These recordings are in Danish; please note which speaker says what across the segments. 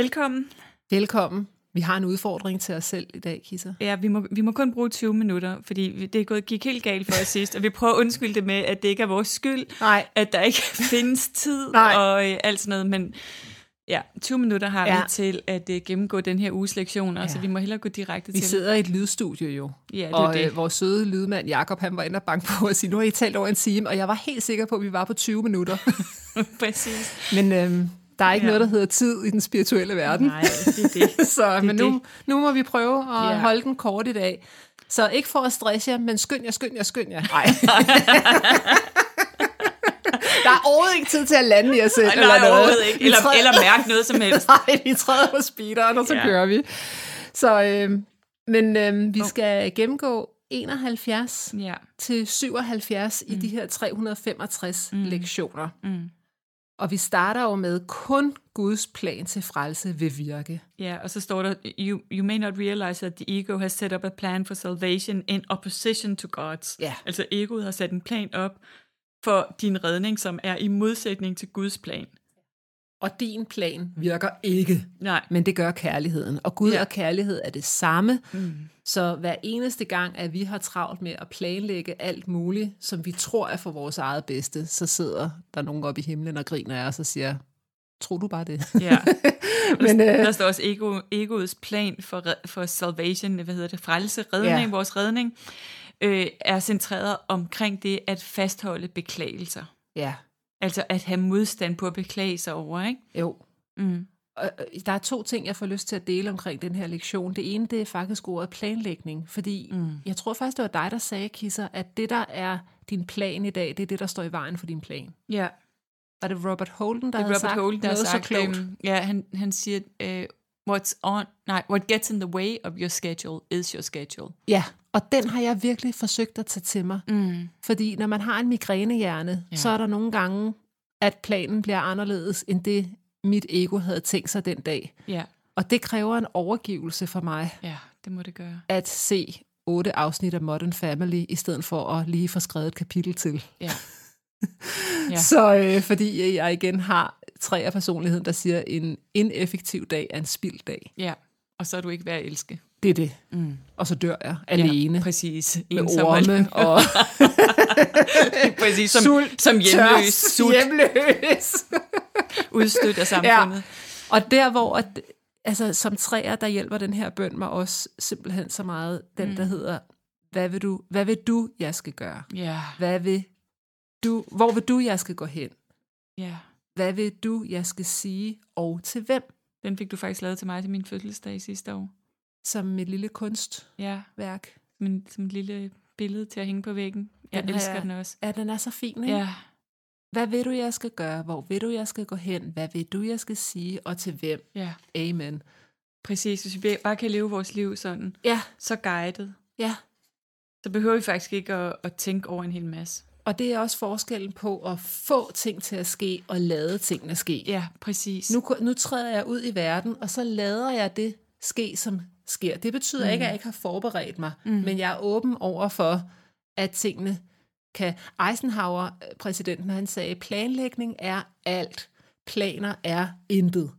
Speaker 1: Velkommen.
Speaker 2: Velkommen. Vi har en udfordring til os selv i dag, Kisser.
Speaker 1: Ja, vi må, vi må kun bruge 20 minutter, fordi det er gået, gik helt galt for os sidst, og vi prøver at undskylde det med, at det ikke er vores skyld,
Speaker 2: Nej.
Speaker 1: at der ikke findes tid
Speaker 2: Nej.
Speaker 1: og øh, alt sådan noget, men ja, 20 minutter har
Speaker 2: Ja.
Speaker 1: vi til at øh, gennemgå den her uges lektioner,
Speaker 2: Ja.
Speaker 1: så vi må hellere gå direkte
Speaker 2: Vi
Speaker 1: til.
Speaker 2: sidder i et lydstudie jo,
Speaker 1: Ja, det er
Speaker 2: og
Speaker 1: det.
Speaker 2: Øh, vores søde lydmand Jakob han var inde og banke på og sige, nu har I talt over en time, og jeg var helt sikker på, at vi var på 20 minutter.
Speaker 1: Præcis.
Speaker 2: Men øhm, der er ikke
Speaker 1: Ja.
Speaker 2: noget, der hedder tid i den spirituelle verden.
Speaker 1: Nej, det er det.
Speaker 2: Så men nu,
Speaker 1: det.
Speaker 2: nu må vi prøve at
Speaker 1: Ja.
Speaker 2: holde den kort i dag. Så ikke for at stresse jer, men skynd jer, skynd jer, skynd jer. Nej. der er overhovedet ikke tid til at lande i jer selv.
Speaker 1: Nej,
Speaker 2: eller noget.
Speaker 1: ikke. Eller,
Speaker 2: træder-
Speaker 1: eller mærke noget som helst.
Speaker 2: Nej, vi træder på speederen, og så
Speaker 1: ja.
Speaker 2: kører vi. Så, øh, men øh, vi skal gennemgå 71
Speaker 1: Ja.
Speaker 2: til 77 mm. i de her 365 mm. lektioner.
Speaker 1: Mm.
Speaker 2: Og vi starter jo med kun Guds plan til frelse vil virke.
Speaker 1: Ja, og så står der, you, you may not realize that the ego has set up a plan for salvation in opposition to God's.
Speaker 2: Ja.
Speaker 1: Altså egoet har sat en plan op for din redning, som er i modsætning til Guds plan.
Speaker 2: Og din plan virker ikke,
Speaker 1: Nej.
Speaker 2: men det gør kærligheden. Og Gud
Speaker 1: Ja.
Speaker 2: og kærlighed er det samme.
Speaker 1: Mm.
Speaker 2: Så hver eneste gang, at vi har travlt med at planlægge alt muligt, som vi tror er for vores eget bedste, så sidder der nogen oppe i himlen og griner af os og siger, tror du bare det?
Speaker 1: Ja.
Speaker 2: Men,
Speaker 1: der,
Speaker 2: øh,
Speaker 1: der står også ego, egoets plan for, for salvation, hvad hedder det, frelse, redning,
Speaker 2: Ja.
Speaker 1: vores redning, øh, er centreret omkring det at fastholde beklagelser.
Speaker 2: ja,
Speaker 1: Altså at have modstand på at beklage sig over, ikke?
Speaker 2: jo.
Speaker 1: Mm.
Speaker 2: Og, Der er to ting, jeg får lyst til at dele omkring den her lektion. Det ene, det er faktisk ordet planlægning, fordi
Speaker 1: Mm.
Speaker 2: jeg tror faktisk, det var dig, der sagde, Kisser, at det, der er din plan i dag, det er det, der står i vejen for din plan.
Speaker 1: Ja.
Speaker 2: Var det Robert Holden, der
Speaker 1: Det
Speaker 2: havde
Speaker 1: Robert
Speaker 2: sagt
Speaker 1: Holden, der
Speaker 2: noget
Speaker 1: sagt,
Speaker 2: så klogt?
Speaker 1: øhm, ja, han, han siger, øh, what's on, nej, what gets in the way of your schedule is your schedule.
Speaker 2: Ja, og den har jeg virkelig forsøgt at tage til mig.
Speaker 1: Mm.
Speaker 2: Fordi når man har en migrænehjerne,
Speaker 1: Ja.
Speaker 2: så er der nogle gange, at planen bliver anderledes, end det mit ego havde tænkt sig den dag.
Speaker 1: Ja,
Speaker 2: Og det kræver en overgivelse for mig,
Speaker 1: ja, det må det gøre.
Speaker 2: at se otte afsnit af Modern Family, i stedet for at lige få skrevet et kapitel til.
Speaker 1: Ja.
Speaker 2: Ja.
Speaker 1: Ja.
Speaker 2: Så øh, fordi jeg igen har tre af personligheden, der siger, en ineffektiv dag er en spild dag.
Speaker 1: Ja, og så er du ikke værd at elske.
Speaker 2: Det er det.
Speaker 1: Mm.
Speaker 2: Og så dør jeg alene.
Speaker 1: Ja, præcis.
Speaker 2: med
Speaker 1: Ensom og-
Speaker 2: orme og
Speaker 1: præcis, som,
Speaker 2: sult,
Speaker 1: som hjemløs,
Speaker 2: tørst,
Speaker 1: sult,
Speaker 2: hjemløs.
Speaker 1: udstødt af samfundet.
Speaker 2: Og der, hvor at, altså, som træer, der hjælper den her bøn mig også simpelthen så meget, den
Speaker 1: Mm.
Speaker 2: der hedder, hvad vil, du, hvad vil du, jeg skal gøre?
Speaker 1: Ja,
Speaker 2: Hvad vil du, hvor vil du, jeg skal gå hen?
Speaker 1: ja.
Speaker 2: Hvad vil du, jeg skal sige, og til hvem?
Speaker 1: Den fik du faktisk lavet til mig til min fødselsdag sidste år.
Speaker 2: Som et lille kunstværk.
Speaker 1: Ja, som, en, som et lille billede til at hænge på væggen. Jeg
Speaker 2: Den
Speaker 1: elsker
Speaker 2: jeg-
Speaker 1: den også.
Speaker 2: Ja, den er så fin, ikke?
Speaker 1: Ja,
Speaker 2: Hvad vil du, jeg skal gøre? Hvor vil du, jeg skal gå hen? Hvad vil du, jeg skal sige, og til hvem?
Speaker 1: ja,
Speaker 2: Amen.
Speaker 1: præcis. Hvis vi bare kan leve vores liv sådan,
Speaker 2: Ja,
Speaker 1: så guidet,
Speaker 2: ja.
Speaker 1: så behøver vi faktisk ikke at, at tænke over en hel masse.
Speaker 2: Og det er også forskellen på at få ting til at ske, og lade tingene ske.
Speaker 1: Ja, præcis.
Speaker 2: Nu, nu træder jeg ud i verden, og så lader jeg det ske, som sker. Det betyder mm. ikke, at jeg ikke har forberedt mig, mm. men jeg er åben over for, at tingene kan... Eisenhower, øh, præsidenten, han sagde, planlægning er alt. Planer er intet.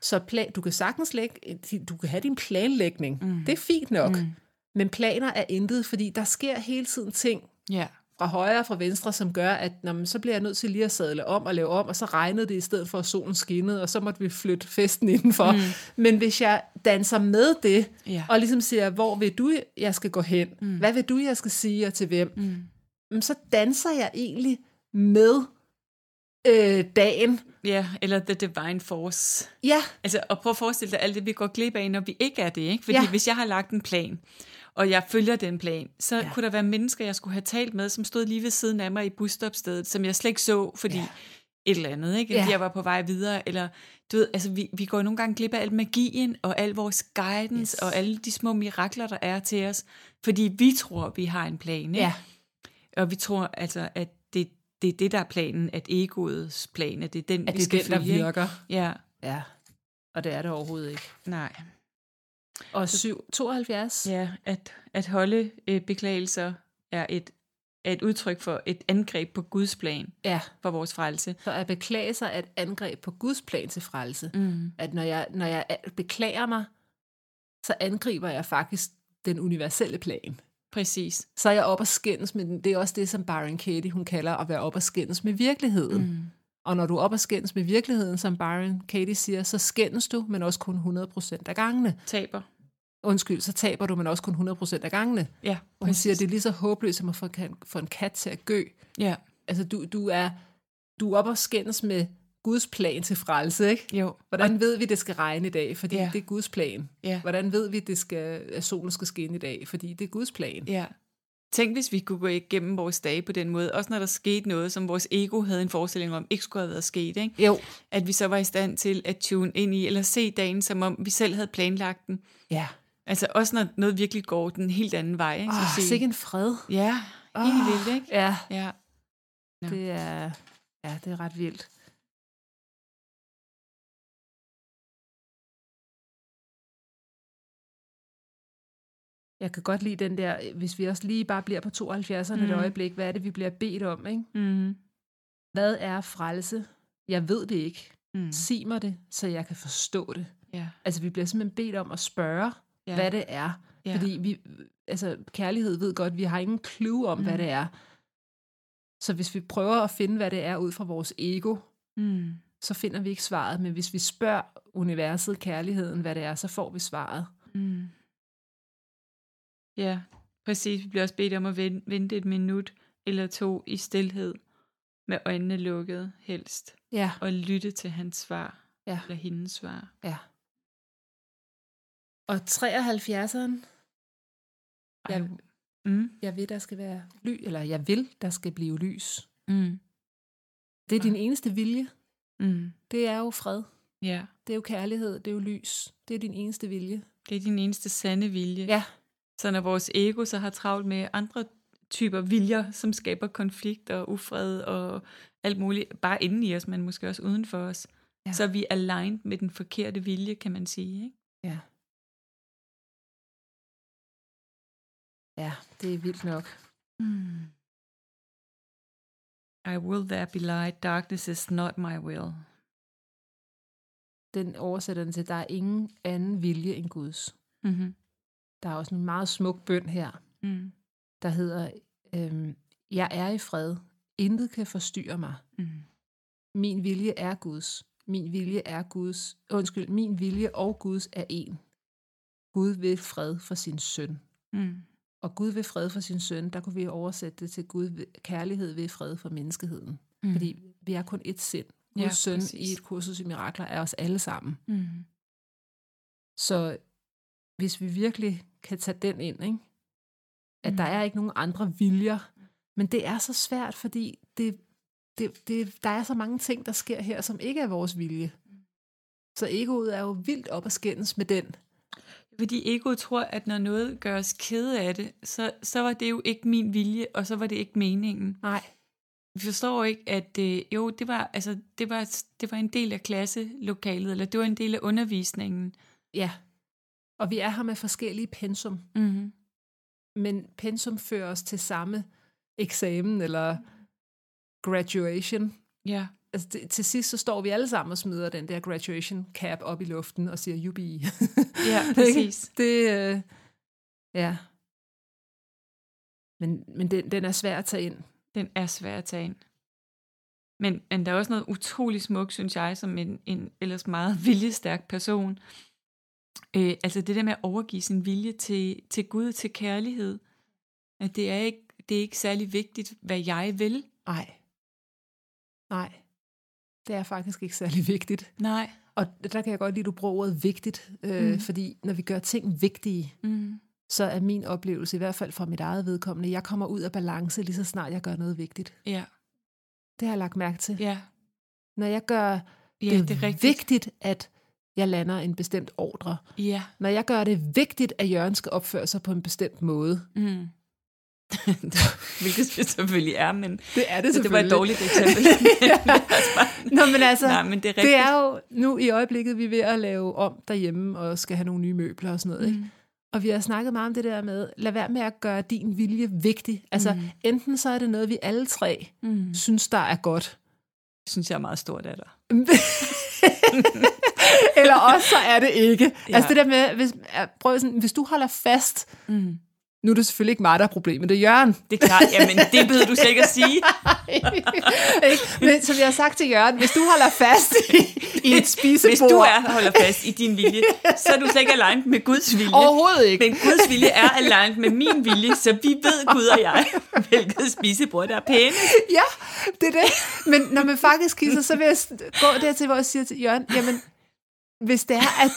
Speaker 2: Så plan, du kan sagtens lægge, du kan have din planlægning. Mm. Det er fint nok. Mm. Men planer er intet, fordi der sker hele tiden ting,
Speaker 1: Ja,
Speaker 2: fra højre og fra venstre, som gør, at når man, så bliver jeg nødt til lige at sadle om og lave om, og så regnede det i stedet for, at solen skinnede, og så måtte vi flytte festen indenfor. Mm. Men hvis jeg danser med det,
Speaker 1: Ja.
Speaker 2: og ligesom siger, hvor vil du, jeg skal gå hen? Mm. Hvad vil du, jeg skal sige, og til hvem?
Speaker 1: Mm.
Speaker 2: Så danser jeg egentlig med øh, dagen.
Speaker 1: Ja, eller The Divine Force.
Speaker 2: Ja,
Speaker 1: Altså, og prøv at forestille dig alt det, vi går glip af, når vi ikke er det, ikke? Fordi. Ja. hvis jeg har lagt en plan, og jeg følger den plan, så ja.
Speaker 2: Ja.
Speaker 1: kunne der være mennesker, jeg skulle have talt med, som stod lige ved siden af mig i busstopstedet, som jeg slet ikke så, fordi ja.
Speaker 2: Ja.
Speaker 1: et eller andet, ikke?
Speaker 2: Ja.
Speaker 1: Fordi jeg var på vej videre, eller du ved, altså vi, vi går nogle gange glip af al magien, og al vores guidance, yes. Og alle de små mirakler, der er til os, fordi vi tror, vi har en plan, ikke?
Speaker 2: ja,
Speaker 1: Og vi tror altså, at det, det er det, der er planen, at egoets plan, at det er den,
Speaker 2: at
Speaker 1: vi
Speaker 2: det
Speaker 1: skal
Speaker 2: er den, der
Speaker 1: følge,
Speaker 2: virker.
Speaker 1: Ja,
Speaker 2: Ja, og det er det overhovedet ikke.
Speaker 1: nej.
Speaker 2: Og 7, 72?
Speaker 1: Ja, at, at holde øh, beklagelser er et, er et udtryk for et angreb på Guds plan
Speaker 2: ja.
Speaker 1: for vores frelse.
Speaker 2: Så at beklage sig er et angreb på Guds plan til frelse.
Speaker 1: Mm.
Speaker 2: At når jeg, når jeg beklager mig, så angriber jeg faktisk den universelle plan.
Speaker 1: Præcis.
Speaker 2: Så er jeg op og skændes med den. Det er også det, som Byron Katie hun kalder at være op og skændes med virkeligheden. Mm. Og når du er op og skændes med virkeligheden, som Byron Katie siger, så skændes du, men også kun 100% af gangene.
Speaker 1: Taber.
Speaker 2: Undskyld, så taber du, men også kun 100% af gangene.
Speaker 1: Ja,
Speaker 2: Og hun siger, det er lige så håbløst som at få, kan- få en kat til at gø.
Speaker 1: Ja,
Speaker 2: Altså, du, du er du er op og skændes med Guds plan til frelse, ikke?
Speaker 1: jo.
Speaker 2: Hvordan ved vi, det skal regne i dag? Fordi
Speaker 1: Ja.
Speaker 2: det er Guds plan.
Speaker 1: Ja.
Speaker 2: Hvordan ved vi, det skal, at solen skal skinne i dag? Fordi det er Guds plan.
Speaker 1: Ja. Tænk, hvis vi kunne gå igennem vores dage på den måde, også når der skete noget, som vores ego havde en forestilling om, ikke skulle have været sket, ikke?
Speaker 2: Jo.
Speaker 1: at vi så var i stand til at tune ind i, eller se dagen, som om vi selv havde planlagt den.
Speaker 2: Ja.
Speaker 1: Altså også når noget virkelig går den helt anden vej. Ikke? Så sige,
Speaker 2: sikke en fred.
Speaker 1: Ja, helt
Speaker 2: Åh,
Speaker 1: vildt, ikke?
Speaker 2: Ja,
Speaker 1: Ja. Ja.
Speaker 2: det er, ja, det er ret vildt. Jeg kan godt lide den der, hvis vi også lige bare bliver på 72'erne mm. et øjeblik, hvad er det, vi bliver bedt om, ikke?
Speaker 1: Mm.
Speaker 2: Hvad er frelse? Jeg ved det ikke.
Speaker 1: Mm.
Speaker 2: Sig mig det, så jeg kan forstå det.
Speaker 1: Ja.
Speaker 2: Altså, vi bliver simpelthen bedt om at spørge,
Speaker 1: ja.
Speaker 2: hvad det er.
Speaker 1: Ja.
Speaker 2: Fordi vi, altså, kærlighed ved godt, vi har ingen clue om, mm. hvad det er. Så hvis vi prøver at finde, hvad det er ud fra vores ego,
Speaker 1: Mm.
Speaker 2: så finder vi ikke svaret. Men hvis vi spørger universet, kærligheden, hvad det er, så får vi svaret.
Speaker 1: Mm. Ja, præcis. Vi bliver også bedt om at ven- vente et minut eller to i stillhed, med øjnene lukket helst,
Speaker 2: Ja,
Speaker 1: og lytte til hans svar,
Speaker 2: ja,
Speaker 1: eller hendes svar.
Speaker 2: ja. Og 73'eren,
Speaker 1: Ej,
Speaker 2: jeg,
Speaker 1: Mm.
Speaker 2: jeg vil, der skal være ly, eller jeg vil, der skal blive lys.
Speaker 1: Mm.
Speaker 2: Det er din eneste vilje.
Speaker 1: Mm.
Speaker 2: Det er jo fred.
Speaker 1: Ja,
Speaker 2: Det er jo kærlighed. Det er jo lys. Det er din eneste vilje.
Speaker 1: det er din eneste sande vilje.
Speaker 2: Ja,
Speaker 1: Så når vores ego så har travlt med andre typer viljer, som skaber konflikt og ufred og alt muligt, bare inden i os, men måske også uden for os, ja. Så er vi aligned med den forkerte vilje, kan man sige. Ikke?
Speaker 2: Ja. Ja, det er vildt nok.
Speaker 1: Mm. I will there be light, darkness is not my will.
Speaker 2: Den oversætter den til, der er ingen anden vilje end Guds.
Speaker 1: Mm-hmm.
Speaker 2: Der er også en meget smuk bøn her,
Speaker 1: Mm.
Speaker 2: der hedder, øhm, jeg er i fred. Intet kan forstyrre mig.
Speaker 1: Mm.
Speaker 2: Min vilje er Guds. Min vilje er Guds. Undskyld, min vilje og Guds er en. Gud vil fred for sin søn.
Speaker 1: Mm.
Speaker 2: Og Gud vil fred for sin søn, der kunne vi oversætte det til Gud vil, kærlighed ved fred for menneskeheden.
Speaker 1: Mm.
Speaker 2: Fordi vi er kun et sind. Guds
Speaker 1: Ja,
Speaker 2: ja, søn
Speaker 1: præcis.
Speaker 2: i et kursus i mirakler er os alle sammen.
Speaker 1: Mm.
Speaker 2: Så hvis vi virkelig kan tage den ind, ikke? at
Speaker 1: Mm.
Speaker 2: der er ikke nogen andre viljer, men det er så svært, fordi det, det, det, der er så mange ting, der sker her, som ikke er vores vilje. Så egoet er jo vildt op at skændes med den.
Speaker 1: Fordi egoet tror, at når noget gør os kede af det, så, så var det jo ikke min vilje, og så var det ikke meningen.
Speaker 2: Nej.
Speaker 1: Vi forstår ikke, at øh, jo, det var, altså, det, var, det var en del af klasselokalet, eller det var en del af undervisningen.
Speaker 2: Ja. Og vi er her med forskellige pensum.
Speaker 1: Mm-hmm.
Speaker 2: men pensum fører os til samme eksamen eller graduation.
Speaker 1: Ja.
Speaker 2: Altså det, til sidst så står vi alle sammen og smider den der graduation cap op i luften og siger jubi.
Speaker 1: Ja, præcis.
Speaker 2: det, øh, ja. Men, men den, den er svær at tage ind.
Speaker 1: Den er svær at tage ind. Men, men der er også noget utrolig smukt, synes jeg, som en, en ellers meget viljestærk person, Øh, altså det der med at overgive sin vilje til, til Gud, til kærlighed, at det er ikke, det er ikke særlig vigtigt, hvad jeg vil.
Speaker 2: Nej. Nej. Det er faktisk ikke særlig vigtigt.
Speaker 1: Nej.
Speaker 2: Og der kan jeg godt lide, at du bruger ordet vigtigt, øh, mm. fordi når vi gør ting vigtige,
Speaker 1: Mm.
Speaker 2: så er min oplevelse, i hvert fald fra mit eget vedkommende, jeg kommer ud af balance lige så snart jeg gør noget vigtigt.
Speaker 1: Ja,
Speaker 2: Det har jeg lagt mærke til.
Speaker 1: ja,
Speaker 2: Når jeg gør
Speaker 1: ja,
Speaker 2: det,
Speaker 1: det er rigtigt.
Speaker 2: vigtigt, at jeg lander en bestemt ordre.
Speaker 1: Ja.
Speaker 2: Når jeg gør det vigtigt, at Jørgen skal opføre sig på en bestemt måde.
Speaker 1: Mm. Hvilket det selvfølgelig er, men
Speaker 2: Det er det
Speaker 1: det var et dårligt eksempel.
Speaker 2: Nå, men altså,
Speaker 1: Nej, men det er rigtigt.
Speaker 2: det er jo nu i øjeblikket, vi er ved at lave om derhjemme, og skal have nogle nye møbler og sådan noget. Ikke?
Speaker 1: Mm.
Speaker 2: Og vi har snakket meget om det der med, lad være med at gøre din vilje vigtig. Altså, mm. enten så er det noget, vi alle tre
Speaker 1: Mm.
Speaker 2: synes, der er godt,
Speaker 1: Det synes jeg er meget stort af dig.
Speaker 2: Eller også så er det ikke.
Speaker 1: Ja.
Speaker 2: Altså det der med, hvis, prøv sådan, hvis du holder fast,
Speaker 1: Mm.
Speaker 2: Nu er det selvfølgelig ikke mig, der er problemet, det er Jørgen.
Speaker 1: Det er klart, jamen det behøver du slet ikke at sige.
Speaker 2: Men som jeg har sagt til Jørgen, hvis du holder fast i, i et spisebord...
Speaker 1: Hvis du er holder fast i din vilje, så er du slet ikke aligned med Guds vilje.
Speaker 2: Overhovedet ikke.
Speaker 1: Men Guds vilje er aligned med min vilje, så vi ved, Gud og jeg, hvilket spisebord, der er pæne.
Speaker 2: Ja, det er det. Men når man faktisk kisser, så vil jeg gå dertil, hvor jeg siger til Jørgen, jamen, hvis det er, at,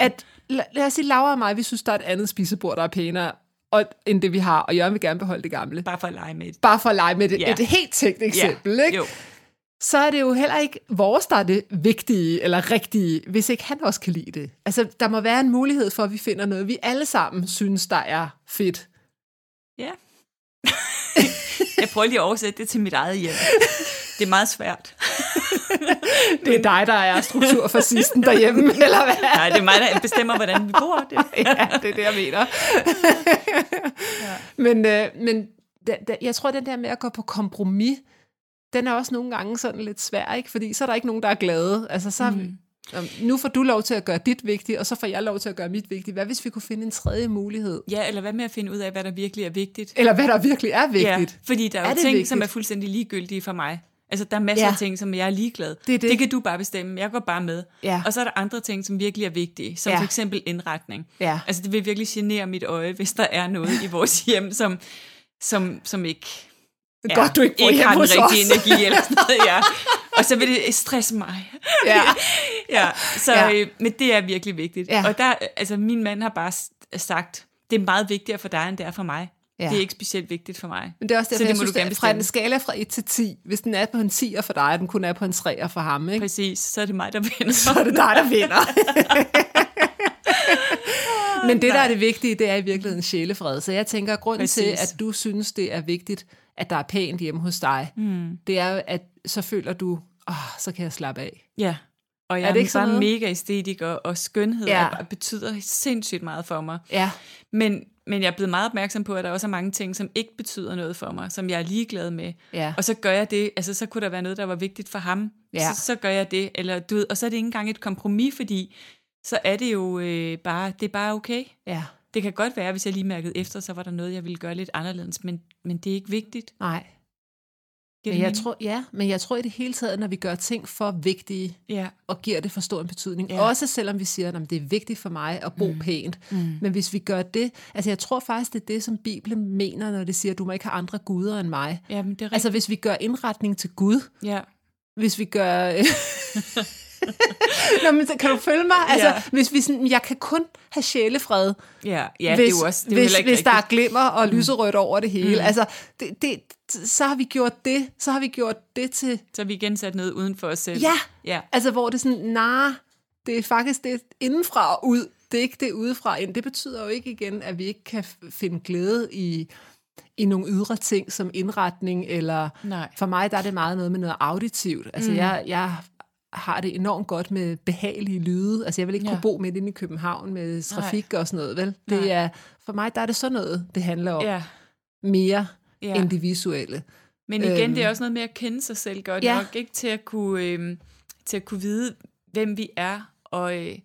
Speaker 2: at la- lad os sige, Laura og mig, vi synes, der er et andet spisebord, der er pænere, og, end det vi har, og Jørgen vil gerne beholde det gamle.
Speaker 1: Bare for at lege med det.
Speaker 2: Bare for at lege med det,
Speaker 1: Ja.
Speaker 2: et helt tænkt eksempel, ikke?
Speaker 1: Jo.
Speaker 2: så er det jo heller ikke vores, der er det vigtige eller rigtige, hvis ikke han også kan lide det. Altså, der må være en mulighed for, at vi finder noget, vi alle sammen synes, der er fedt.
Speaker 1: Ja. Jeg prøver lige at oversætte det til mit eget hjem. Det er meget svært.
Speaker 2: Det er dig, der er strukturfascisten derhjemme, eller hvad?
Speaker 1: Nej, det er mig, der bestemmer, hvordan vi bor. Det.
Speaker 2: ja, det er det, jeg mener. ja. Men, øh, men da, da, jeg tror, den der med at gå på kompromis, den er også nogle gange sådan lidt svær, ikke? Fordi så er der ikke nogen, der er glade. Altså, så mm. nu får du lov til at gøre dit vigtigt, og så får jeg lov til at gøre mit vigtigt. Hvad hvis vi kunne finde en tredje mulighed?
Speaker 1: Ja, eller hvad med at finde ud af, hvad der virkelig er vigtigt?
Speaker 2: Eller hvad der virkelig er vigtigt.
Speaker 1: Ja, fordi der er,
Speaker 2: Er
Speaker 1: jo ting,
Speaker 2: vigtigt?
Speaker 1: som er fuldstændig ligegyldige for mig. Altså, der er masser
Speaker 2: Ja.
Speaker 1: af ting, som jeg er ligeglad.
Speaker 2: Det er det.
Speaker 1: det kan du bare bestemme. Jeg går bare med.
Speaker 2: Ja.
Speaker 1: Og så er der andre ting, som virkelig er vigtige, som
Speaker 2: Ja.
Speaker 1: ja. for eksempel indretning.
Speaker 2: Ja.
Speaker 1: Altså, det vil virkelig genere mit øje, hvis der er noget i vores hjem, som, som, som ikke,
Speaker 2: er godt, du ikke bor
Speaker 1: ikke har den rigtige energi eller sådan noget. Ja. Og så vil det stresse mig.
Speaker 2: Ja.
Speaker 1: ja, så,
Speaker 2: Ja.
Speaker 1: ja. Øh, men det er virkelig vigtigt.
Speaker 2: Ja.
Speaker 1: Og der, altså, min mand har bare sagt, det er meget vigtigere for dig, end det er for mig.
Speaker 2: Ja.
Speaker 1: Det er ikke specielt vigtigt for mig.
Speaker 2: Men det er også derfor,
Speaker 1: så det
Speaker 2: jeg
Speaker 1: må
Speaker 2: synes,
Speaker 1: du gerne
Speaker 2: fra en skala fra 1 til 10, hvis den er på en 10'er for dig, og den kun er på en 3'er for ham, ikke?
Speaker 1: Præcis, så er det mig, der vinder.
Speaker 2: så er det dig, der vinder. Men det, der er det vigtige, det er i virkeligheden sjælefred. Så jeg tænker, at grunden til,
Speaker 1: Præcis.
Speaker 2: at du synes, det er vigtigt, at der er pænt hjemme hos dig, mm. det er at så føler du, åh, så kan jeg slappe af.
Speaker 1: Ja, og jeg
Speaker 2: Er
Speaker 1: er,
Speaker 2: det ikke
Speaker 1: bare
Speaker 2: noget?
Speaker 1: mega æstetiker, og skønhed
Speaker 2: Ja.
Speaker 1: ja. betyder sindssygt meget for mig.
Speaker 2: Ja,
Speaker 1: Men, men jeg er blevet meget opmærksom på, at der også er mange ting, som ikke betyder noget for mig, som jeg er ligeglad med.
Speaker 2: Ja.
Speaker 1: Og så gør jeg det, altså så kunne der være noget, der var vigtigt for ham.
Speaker 2: Ja.
Speaker 1: Så, så gør jeg det, eller du ved, og så er det ikke engang et kompromis, fordi så er det jo øh, bare, det er bare okay.
Speaker 2: ja,
Speaker 1: Det kan godt være, hvis jeg lige mærkede efter, så var der noget, jeg ville gøre lidt anderledes, men, men det er ikke vigtigt.
Speaker 2: nej.
Speaker 1: Giver
Speaker 2: Men jeg,
Speaker 1: mening?
Speaker 2: tror, ja, men jeg tror i det hele taget, når vi gør ting for vigtige,
Speaker 1: Ja,
Speaker 2: og giver det for stor en betydning. Ja. Også selvom vi siger, at det er vigtigt for mig at bo mm. pænt. Mm. Men hvis vi gør det, altså jeg tror faktisk, det er det, som Bibelen mener, når det siger, at du må ikke have andre guder end mig.
Speaker 1: ja men det er.
Speaker 2: Altså hvis vi gør indretning til Gud,
Speaker 1: ja.
Speaker 2: hvis vi gør... Nå, men kan du følge mig? Altså,
Speaker 1: Ja.
Speaker 2: hvis vi sådan, jeg kan kun have sjælefred,
Speaker 1: Ja, ja
Speaker 2: hvis,
Speaker 1: det er jo også det er
Speaker 2: hvis,
Speaker 1: ikke
Speaker 2: hvis der er glimmer og lyserødt over det hele. Mm. Altså, det, det, så har vi gjort det, så har vi gjort det til
Speaker 1: Så har vi igen sat noget uden for os selv.
Speaker 2: Ja,
Speaker 1: Ja.
Speaker 2: altså hvor det er sådan, nej, det er faktisk det indenfra og ud, det er ikke det udefra ind. Det betyder jo ikke igen, at vi ikke kan finde glæde i, i nogle ydre ting som indretning, eller
Speaker 1: Nej.
Speaker 2: for mig der er det meget noget med noget auditivt. Altså mm. jeg, jeg har det enormt godt med behagelige lyde. Altså jeg vil ikke ja. Kunne bo midt inde i København med trafik og sådan noget, vel? Det
Speaker 1: Nej.
Speaker 2: er, for mig der er det sådan noget, det handler om.
Speaker 1: Ja.
Speaker 2: Mere
Speaker 1: Ja.
Speaker 2: end det visuelle.
Speaker 1: Men igen,
Speaker 2: Øhm.
Speaker 1: det er også noget med at kende sig selv godt
Speaker 2: Ja.
Speaker 1: nok, ikke til at kunne, øhm, til at kunne vide, hvem vi er. Og øh,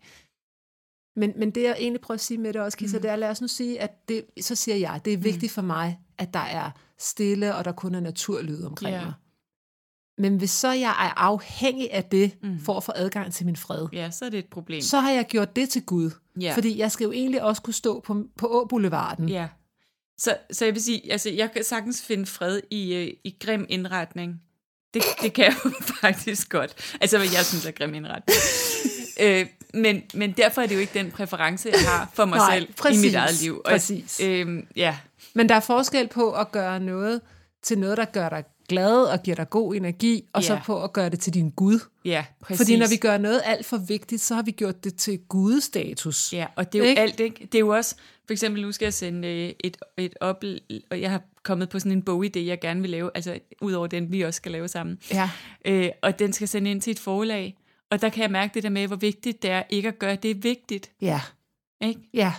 Speaker 2: Men, men det jeg egentlig prøver at sige med det også, Kisa, mm. det er, lad os nu sige, at det, så siger jeg, det er vigtigt for mig, at der er stille, og der kun er naturlyd omkring
Speaker 1: Ja.
Speaker 2: mig. Men hvis så jeg er afhængig af det, mm. for at få adgang til min fred,
Speaker 1: Ja, så er det et problem.
Speaker 2: så har jeg gjort det til Gud.
Speaker 1: Ja.
Speaker 2: Fordi jeg skal jo egentlig også kunne stå på, på Å-boulevarden.
Speaker 1: Ja. Så, så jeg vil sige, altså, jeg kan sagtens finde fred i, øh, i grim indretning. Det, det kan jeg jo faktisk godt. Altså, hvad jeg synes er grim indretning. øh, men, men derfor er det jo ikke den præference, jeg har for mig
Speaker 2: Nej,
Speaker 1: selv
Speaker 2: præcis,
Speaker 1: i mit eget liv. Og,
Speaker 2: præcis.
Speaker 1: Øh, ja,
Speaker 2: Men der er forskel på at gøre noget til noget, der gør dig glad og giver dig god energi, og så
Speaker 1: Ja.
Speaker 2: på at gøre det til din Gud.
Speaker 1: ja, præcis.
Speaker 2: Fordi når vi gør noget alt for vigtigt, så har vi gjort det til gudestatus.
Speaker 1: Ja, og det er jo
Speaker 2: Ikke?
Speaker 1: alt, ikke? Det er jo også, for eksempel nu skal jeg sende øh, et, et op, og jeg har kommet på sådan en bogidé, jeg gerne vil lave, altså udover den, vi også skal lave sammen.
Speaker 2: Ja.
Speaker 1: Øh, og den skal sende ind til et forlag, og der kan jeg mærke det der med, hvor vigtigt det er ikke at gøre det vigtigt.
Speaker 2: Ja.
Speaker 1: Ikke?
Speaker 2: Ja.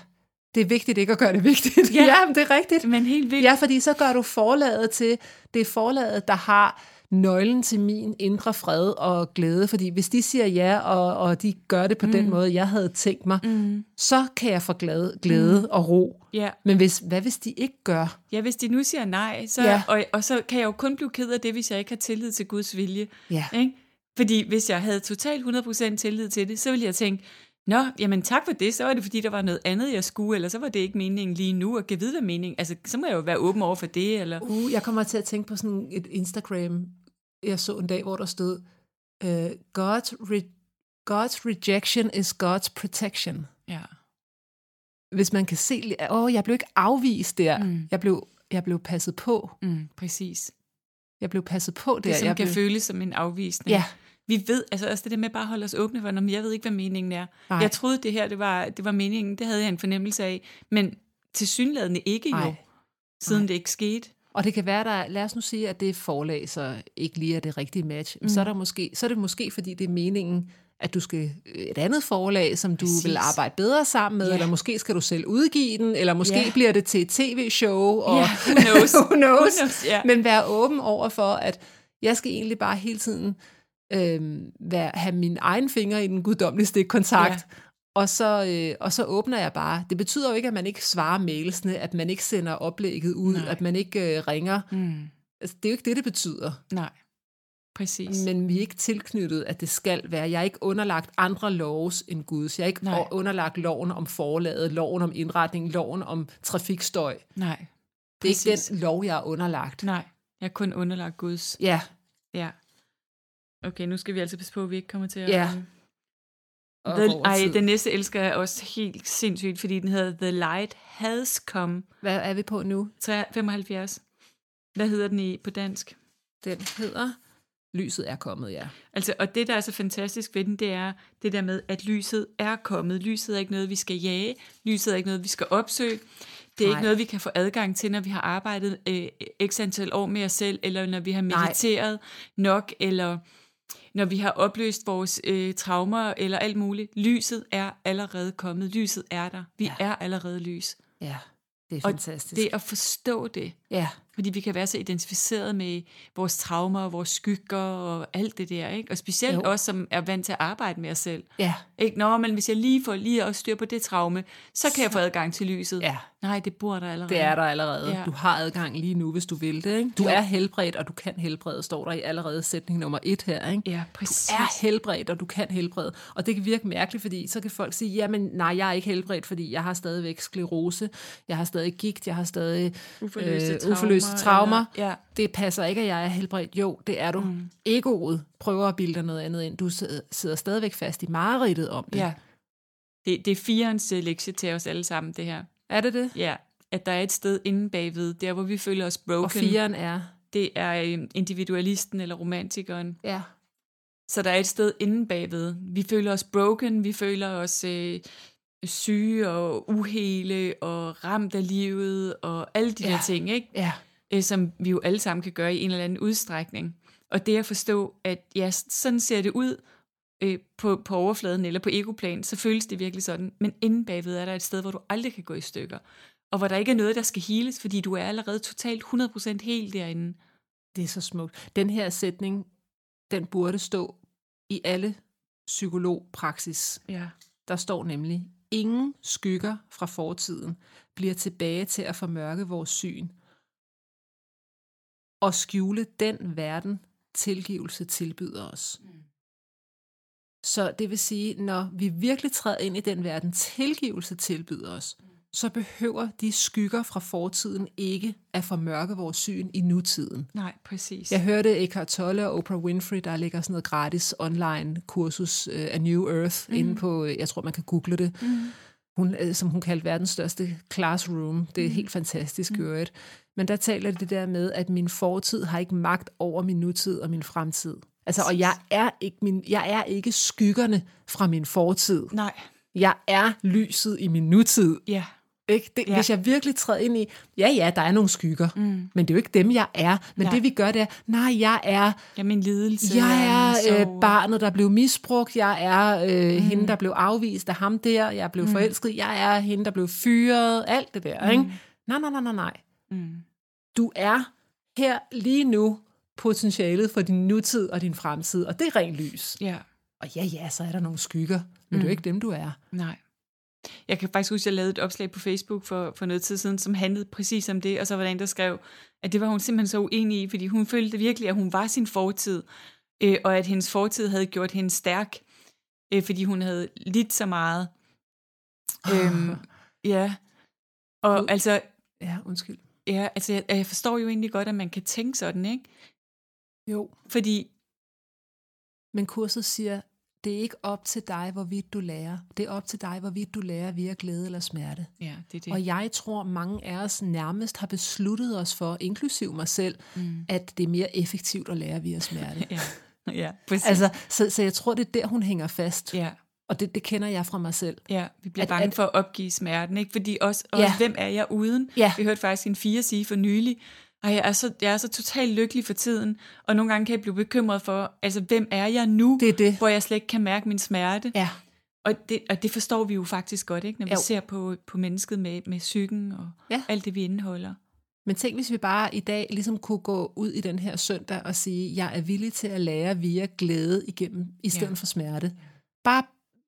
Speaker 2: Det er vigtigt ikke at gøre det vigtigt.
Speaker 1: Ja.
Speaker 2: ja det er rigtigt.
Speaker 1: Men helt vildt.
Speaker 2: Ja, fordi så gør du forlaget til, det er forlaget, der har nøglen til min indre fred og glæde. Fordi hvis de siger ja, og, og de gør det på mm. den måde, jeg havde tænkt mig, mm. så kan jeg få glæde, glæde mm. og ro.
Speaker 1: Ja.
Speaker 2: Men hvis, hvad hvis de ikke gør?
Speaker 1: ja, hvis de nu siger nej, så,
Speaker 2: ja.
Speaker 1: og, og så kan jeg jo kun blive ked af det, hvis jeg ikke har tillid til Guds vilje.
Speaker 2: Ja.
Speaker 1: Ikke? Fordi hvis jeg havde totalt 100% tillid til det, så ville jeg tænke, Nå, jamen tak for det, så var det fordi, der var noget andet, jeg skulle, eller så var det ikke meningen lige nu, og kan vide, hvad meningen, altså så må jeg jo være åben over for det, eller...
Speaker 2: Uh, jeg kommer til at tænke på sådan et Instagram, jeg så en dag, hvor der stod, uh, God's, re- God's rejection is God's protection.
Speaker 1: Ja.
Speaker 2: Hvis man kan se, åh, oh, jeg blev ikke afvist der.
Speaker 1: Mm.
Speaker 2: Jeg, blev, jeg blev passet på.
Speaker 1: Mm, præcis.
Speaker 2: Jeg blev passet på der.
Speaker 1: Det, som
Speaker 2: jeg
Speaker 1: kan
Speaker 2: blev...
Speaker 1: føles som en afvisning.
Speaker 2: Ja.
Speaker 1: Vi ved, altså også det der med bare at holde os åbne for, "Nå, men jeg ved ikke, hvad meningen er.
Speaker 2: Nej.
Speaker 1: Jeg troede, det her det var, det var meningen, det havde jeg en fornemmelse af, men til synlædende ikke jo, siden
Speaker 2: Nej.
Speaker 1: det ikke skete.
Speaker 2: Og det kan være, der, lad os nu sige, at det forlag, så ikke lige er det rigtige match. Mm. Så, er der måske, så er det måske, fordi det er meningen, at du skal et andet forlag, som du
Speaker 1: Præcis.
Speaker 2: vil arbejde bedre sammen med,
Speaker 1: Ja.
Speaker 2: eller måske skal du selv udgive den, eller måske
Speaker 1: Ja.
Speaker 2: bliver det til et tv-show. Og
Speaker 1: Ja, who knows?
Speaker 2: who knows?
Speaker 1: Who knows, ja.
Speaker 2: Men vær åben over for, at jeg skal egentlig bare hele tiden øh, være, have mine egne fingre i den guddommelige stikkontakt,
Speaker 1: Ja.
Speaker 2: og så, øh, og så åbner jeg bare. Det betyder jo ikke, at man ikke svarer mailsene, at man ikke sender oplægget ud,
Speaker 1: Nej.
Speaker 2: at man ikke øh, ringer.
Speaker 1: Mm.
Speaker 2: Altså, det er jo ikke det, det betyder.
Speaker 1: Nej, præcis.
Speaker 2: Men vi er ikke tilknyttet, at det skal være. Jeg er ikke underlagt andre lovs end Guds. Jeg er ikke
Speaker 1: Nej.
Speaker 2: underlagt loven om forlaget, loven om indretning, loven om trafikstøj.
Speaker 1: Nej,
Speaker 2: Det er ikke
Speaker 1: Præcis.
Speaker 2: den lov, jeg er underlagt.
Speaker 1: nej. Jeg er kun underlagt Guds.
Speaker 2: Ja,
Speaker 1: Ja. Okay, nu skal vi altså passe på, at vi ikke kommer til at...
Speaker 2: Ja. Og
Speaker 1: The, ej, den næste elsker jeg også helt sindssygt, fordi den hedder The Light Has Come.
Speaker 2: Hvad er vi på nu?
Speaker 1: 75. Hvad hedder den i på dansk?
Speaker 2: Den hedder Lyset er kommet, ja.
Speaker 1: Altså, og det, der er så fantastisk ved den, det er det der med, at lyset er kommet. Lyset er ikke noget, vi skal jage. Lyset er ikke noget, vi skal opsøge. Det er
Speaker 2: Nej.
Speaker 1: ikke noget, vi kan få adgang til, når vi har arbejdet øh, x antal år med os selv, eller når vi har
Speaker 2: Nej.
Speaker 1: mediteret nok, eller når vi har opløst vores øh, traumer, eller alt muligt. Lyset er allerede kommet. Lyset er der. Vi
Speaker 2: Ja.
Speaker 1: er allerede lys.
Speaker 2: Ja, det er
Speaker 1: Og
Speaker 2: fantastisk.
Speaker 1: Det at forstå det,
Speaker 2: ja,
Speaker 1: fordi vi kan være så identificeret med vores traumer vores skygger og alt det der, ikke? Og specielt
Speaker 2: Jo.
Speaker 1: os, som er vant til at arbejde med os selv.
Speaker 2: ja,
Speaker 1: Ikke? Nå, men hvis jeg lige får lige at styr på det traume, så kan jeg få adgang til lyset.
Speaker 2: ja.
Speaker 1: Nej, det bor der allerede.
Speaker 2: Det er der allerede. Ja. Du har adgang lige nu, hvis du vil det. Ikke? Du
Speaker 1: Jo.
Speaker 2: er helbredt, og du kan helbrede, står der i allerede sætning nummer et her. Ikke?
Speaker 1: Ja, præcis.
Speaker 2: er helbredt, og du kan helbrede. Og det kan virke mærkeligt, fordi så kan folk sige, jamen nej, jeg er ikke helbredt, fordi jeg har stadigvæk sklerose, jeg har stadig gigt, jeg har stadig
Speaker 1: Uforløste
Speaker 2: øh,
Speaker 1: traumer,
Speaker 2: uforløste traumer.
Speaker 1: eller- ja.
Speaker 2: Det passer ikke, at jeg er helbredt. Jo, det er du. Mm. Egoet prøver at bilde dig noget andet ind. Du sidder, stadigvæk fast i mareridtet om det.
Speaker 1: Ja. Det, det er firens øh, lektie til os alle sammen, det her.
Speaker 2: Er det det?
Speaker 1: Ja, at der er et sted inde bagved, der hvor vi føler os broken.
Speaker 2: Og firen er...
Speaker 1: Det er øh, individualisten eller romantikeren.
Speaker 2: Ja.
Speaker 1: Så der er et sted inde bagved. Vi føler os broken, vi føler os øh, syge og uhele og ramt af livet og alle de
Speaker 2: Ja.
Speaker 1: der ting, ikke?
Speaker 2: Ja.
Speaker 1: Øh, som vi jo alle sammen kan gøre i en eller anden udstrækning. Og det at forstå, at ja, sådan ser det ud øh, på, på overfladen eller på egoplan, så føles det virkelig sådan. Men inde bagved er der et sted, hvor du aldrig kan gå i stykker. Og hvor der ikke er noget, der skal heles, fordi du er allerede totalt 100% helt derinde.
Speaker 2: Det er så smukt. Den her sætning, den burde stå i alle psykologpraksis.
Speaker 1: Ja.
Speaker 2: Der står nemlig, ingen skygger fra fortiden bliver tilbage til at formørke vores syn og skjule den verden, tilgivelse tilbyder os. Mm. Så det vil sige, når vi virkelig træder ind i den verden, tilgivelse tilbyder os. Så behøver de skygger fra fortiden ikke at formørke vores syn i nutiden.
Speaker 1: Nej, præcis.
Speaker 2: Jeg hørte Eckhart Tolle og Oprah Winfrey, der ligger sådan noget gratis online kursus uh, A New Earth mm. inde på, øh, jeg tror man kan google det, mm. hun, øh, som hun kaldte verdens største classroom. Det er mm. helt fantastisk mm. øvrigt. Men der taler det der med, at min fortid har ikke magt over min nutid og min fremtid. Altså, og jeg er ikke min, jeg er ikke skyggerne fra min fortid.
Speaker 1: Nej.
Speaker 2: Jeg er lyset i min nutid.
Speaker 1: Ja.
Speaker 2: Ikke? Det, ja. Hvis jeg virkelig træder ind i, ja ja, der er nogle skygger, mm. men det er jo ikke dem, jeg er. Men nej. det vi gør, det er, nej, jeg er...
Speaker 1: Ja, min lidelse.
Speaker 2: Jeg er øh, barnet, der blev misbrugt. Jeg er øh, mm. hende, der blev afvist af ham der. Jeg blev mm. forelsket. Jeg er hende, der blev fyret. Alt det der, mm. ikke? Nej, nej, nej, nej, nej. Mm. Du er her lige nu potentialet for din nutid og din fremtid, og det er rent lys.
Speaker 1: Ja.
Speaker 2: Og ja, ja, så er der nogle skygger, men mm. det er jo mm. ikke dem, du er.
Speaker 1: Nej. Jeg kan faktisk huske, at jeg lavede et opslag på Facebook for, for noget tid siden, som handlede præcis om det, og så var der en, der skrev, at det var hun simpelthen så uenig i, fordi hun følte virkelig, at hun var sin fortid, øh, og at hendes fortid havde gjort hende stærk, øh, fordi hun havde lidt så meget. Oh. Øhm, ja, og uh. altså...
Speaker 2: Ja, undskyld.
Speaker 1: Ja, altså jeg, jeg forstår jo egentlig godt, at man kan tænke sådan, ikke?
Speaker 2: Jo.
Speaker 1: Fordi...
Speaker 2: Men kurset siger, det er ikke op til dig, hvorvidt du lærer. Det er op til dig, hvorvidt du lærer via glæde eller smerte.
Speaker 1: Ja, det er det.
Speaker 2: Og jeg tror, mange af os nærmest har besluttet os for, inklusiv mig selv, mm. at det er mere effektivt at lære via smerte.
Speaker 1: ja, ja præcis.
Speaker 2: Altså, så, så jeg tror, det er der, hun hænger fast.
Speaker 1: Ja.
Speaker 2: Og det, det kender jeg fra mig selv.
Speaker 1: Ja, vi bliver at, bange at, for at opgive smerten, ikke? Fordi også, også ja. hvem er jeg uden?
Speaker 2: Ja.
Speaker 1: Vi hørte faktisk en fire sige for nylig, og jeg er, så, jeg er så totalt lykkelig for tiden, og nogle gange kan jeg blive bekymret for, altså hvem er jeg nu,
Speaker 2: det er det.
Speaker 1: hvor jeg slet ikke kan mærke min smerte.
Speaker 2: Ja.
Speaker 1: Og det, og det forstår vi jo faktisk godt, ikke, når vi jo. ser på, på mennesket med, med psyken og ja. alt det, vi indeholder.
Speaker 2: Men tænk, hvis vi bare i dag ligesom kunne gå ud i den her søndag og sige, jeg er villig til at lære via glæde igennem, i stedet ja. for smerte. Bare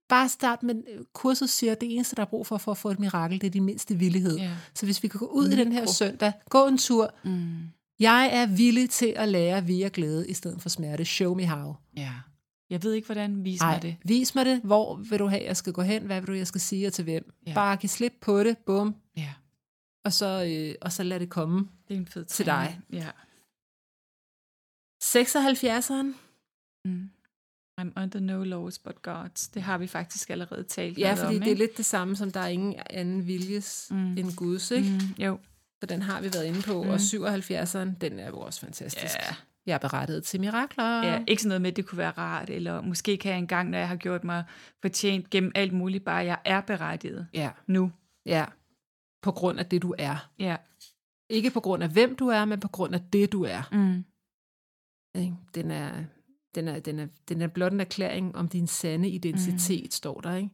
Speaker 2: bare start med, øh, kurset siger, at det eneste, der er brug for for at få et mirakel, det er din mindste villighed. Yeah. Så hvis vi kan gå ud mm. i den her søndag, gå en tur. Mm. Jeg er villig til at lære via glæde i stedet for smerte. Show me how.
Speaker 1: Ja. Jeg ved ikke, hvordan. Vis Ej, mig det.
Speaker 2: Vis mig det. Hvor vil du have, jeg skal gå hen? Hvad vil du, jeg skal sige og til hvem? Ja. Bare give slip på det. Bum.
Speaker 1: Ja.
Speaker 2: Og så, øh, og så lad det komme
Speaker 1: det er en fed
Speaker 2: til dig.
Speaker 1: Ja.
Speaker 2: 76'eren.
Speaker 1: Mm. I'm under no laws but God's. Det har vi faktisk allerede talt
Speaker 2: Ja, fordi
Speaker 1: om,
Speaker 2: det er lidt det samme, som der er ingen anden viljes mm. end Guds, ikke?
Speaker 1: Mm, jo.
Speaker 2: Så den har vi været inde på. Mm. Og 77'eren, den er jo også fantastisk.
Speaker 1: Ja.
Speaker 2: Jeg er berettet til mirakler.
Speaker 1: Ja, ikke sådan noget med, at det kunne være rart, eller måske kan jeg engang, når jeg har gjort mig fortjent gennem alt muligt, bare jeg er berettiget
Speaker 2: ja.
Speaker 1: nu.
Speaker 2: Ja, på grund af det, du er.
Speaker 1: Ja.
Speaker 2: Ikke på grund af, hvem du er, men på grund af det, du er.
Speaker 1: Mm.
Speaker 2: Den er, den er, den er, den er blot en erklæring om din sande identitet, mm. står der, ikke?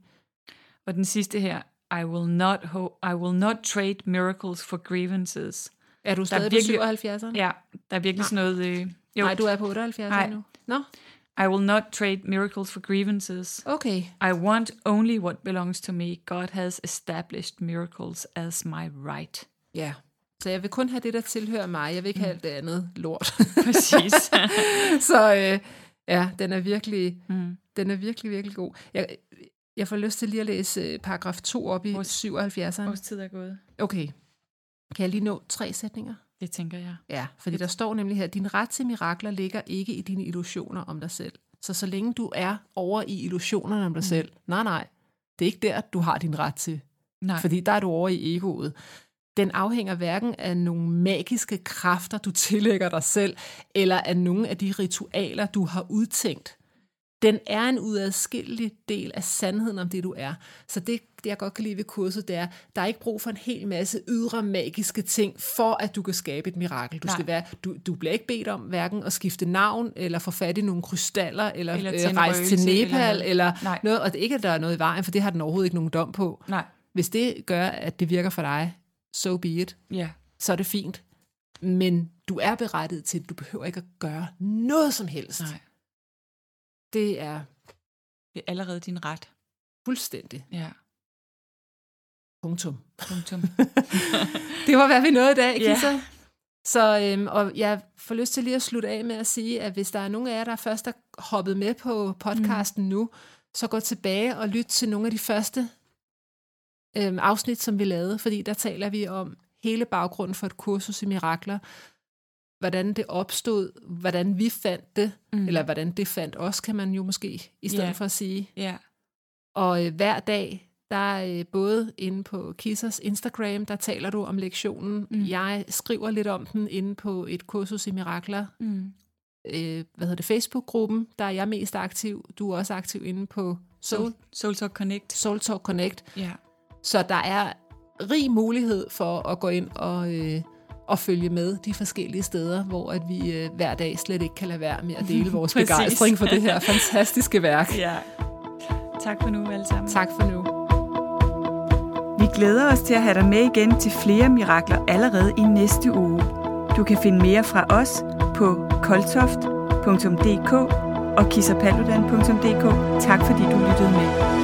Speaker 1: Og den sidste her, I will not ho- I will not trade miracles for grievances.
Speaker 2: Er du stadig virkelig, på 77'eren?
Speaker 1: Ja, der er virkelig Nej. sådan noget... Øh,
Speaker 2: jo. Nej, du er på 78 nu. Nå?
Speaker 1: I will not trade miracles for grievances.
Speaker 2: Okay.
Speaker 1: I want only what belongs to me. God has established miracles as my right.
Speaker 2: Ja. Så jeg vil kun have det, der tilhører mig. Jeg vil ikke have mm. alt det andet lort.
Speaker 1: Præcis.
Speaker 2: så øh, Ja, den er virkelig, mm. den er virkelig, virkelig god. Jeg, jeg får lyst til lige at læse øh, paragraf 2 op i vores, 77'eren.
Speaker 1: Vores tid er gået.
Speaker 2: Okay. Kan jeg lige nå tre sætninger?
Speaker 1: Det tænker jeg.
Speaker 2: Ja, fordi der står nemlig her, din ret til mirakler ligger ikke i dine illusioner om dig selv. Så så længe du er over i illusionerne om dig mm. selv, nej nej, det er ikke der, du har din ret til.
Speaker 1: Nej.
Speaker 2: Fordi der er du over i egoet den afhænger hverken af nogle magiske kræfter, du tillægger dig selv, eller af nogle af de ritualer, du har udtænkt. Den er en udadskillelig del af sandheden om det, du er. Så det, det jeg godt kan lide ved kurset, det er, der er ikke brug for en hel masse ydre magiske ting, for at du kan skabe et mirakel. Du, skal være, du, du bliver ikke bedt om hverken at skifte navn, eller få fat i nogle krystaller, eller, eller øh, rejse til Nepal, eller, eller noget. Og det er ikke, at der er noget i vejen, for det har den overhovedet ikke nogen dom på.
Speaker 1: Nej.
Speaker 2: Hvis det gør, at det virker for dig, so be it.
Speaker 1: Ja.
Speaker 2: Så er det fint. Men du er berettiget til, at du behøver ikke at gøre noget som helst.
Speaker 1: Nej.
Speaker 2: Det er...
Speaker 1: Det er allerede din ret.
Speaker 2: Fuldstændig.
Speaker 1: Ja.
Speaker 2: Punktum.
Speaker 1: Punktum.
Speaker 2: det var, hvad vi nåede i dag, Kisa. Ja. Så, øhm, og jeg får lyst til lige at slutte af med at sige, at hvis der er nogen af jer, der først er hoppet med på podcasten mm. nu, så gå tilbage og lyt til nogle af de første øhm, afsnit, som vi lavede, fordi der taler vi om hele baggrunden for et kursus i mirakler, hvordan det opstod, hvordan vi fandt det, mm. eller hvordan det fandt os, kan man jo måske i stedet yeah. for at sige.
Speaker 1: Yeah.
Speaker 2: Og øh, hver dag, der er øh, både inde på Kissers Instagram, der taler du om lektionen. Mm. Jeg skriver lidt om den inde på et kursus i mirakler. Mm. Øh, hvad hedder det, Facebook-gruppen, der er jeg mest aktiv. Du er også aktiv inde på
Speaker 1: Soul, Soul Talk Connect.
Speaker 2: Soul Talk Connect.
Speaker 1: Ja.
Speaker 2: Så der er rig mulighed for at gå ind og, øh, og følge med de forskellige steder, hvor at vi øh, hver dag slet ikke kan lade være med at dele vores begejstring for det her fantastiske værk.
Speaker 1: Ja. Tak for nu alle sammen.
Speaker 2: Tak for nu.
Speaker 1: Vi glæder os til at have dig med igen til flere mirakler allerede i næste uge. Du kan finde mere fra os på koltoft.dk og kissapaludan.dk. Tak fordi du lyttede med.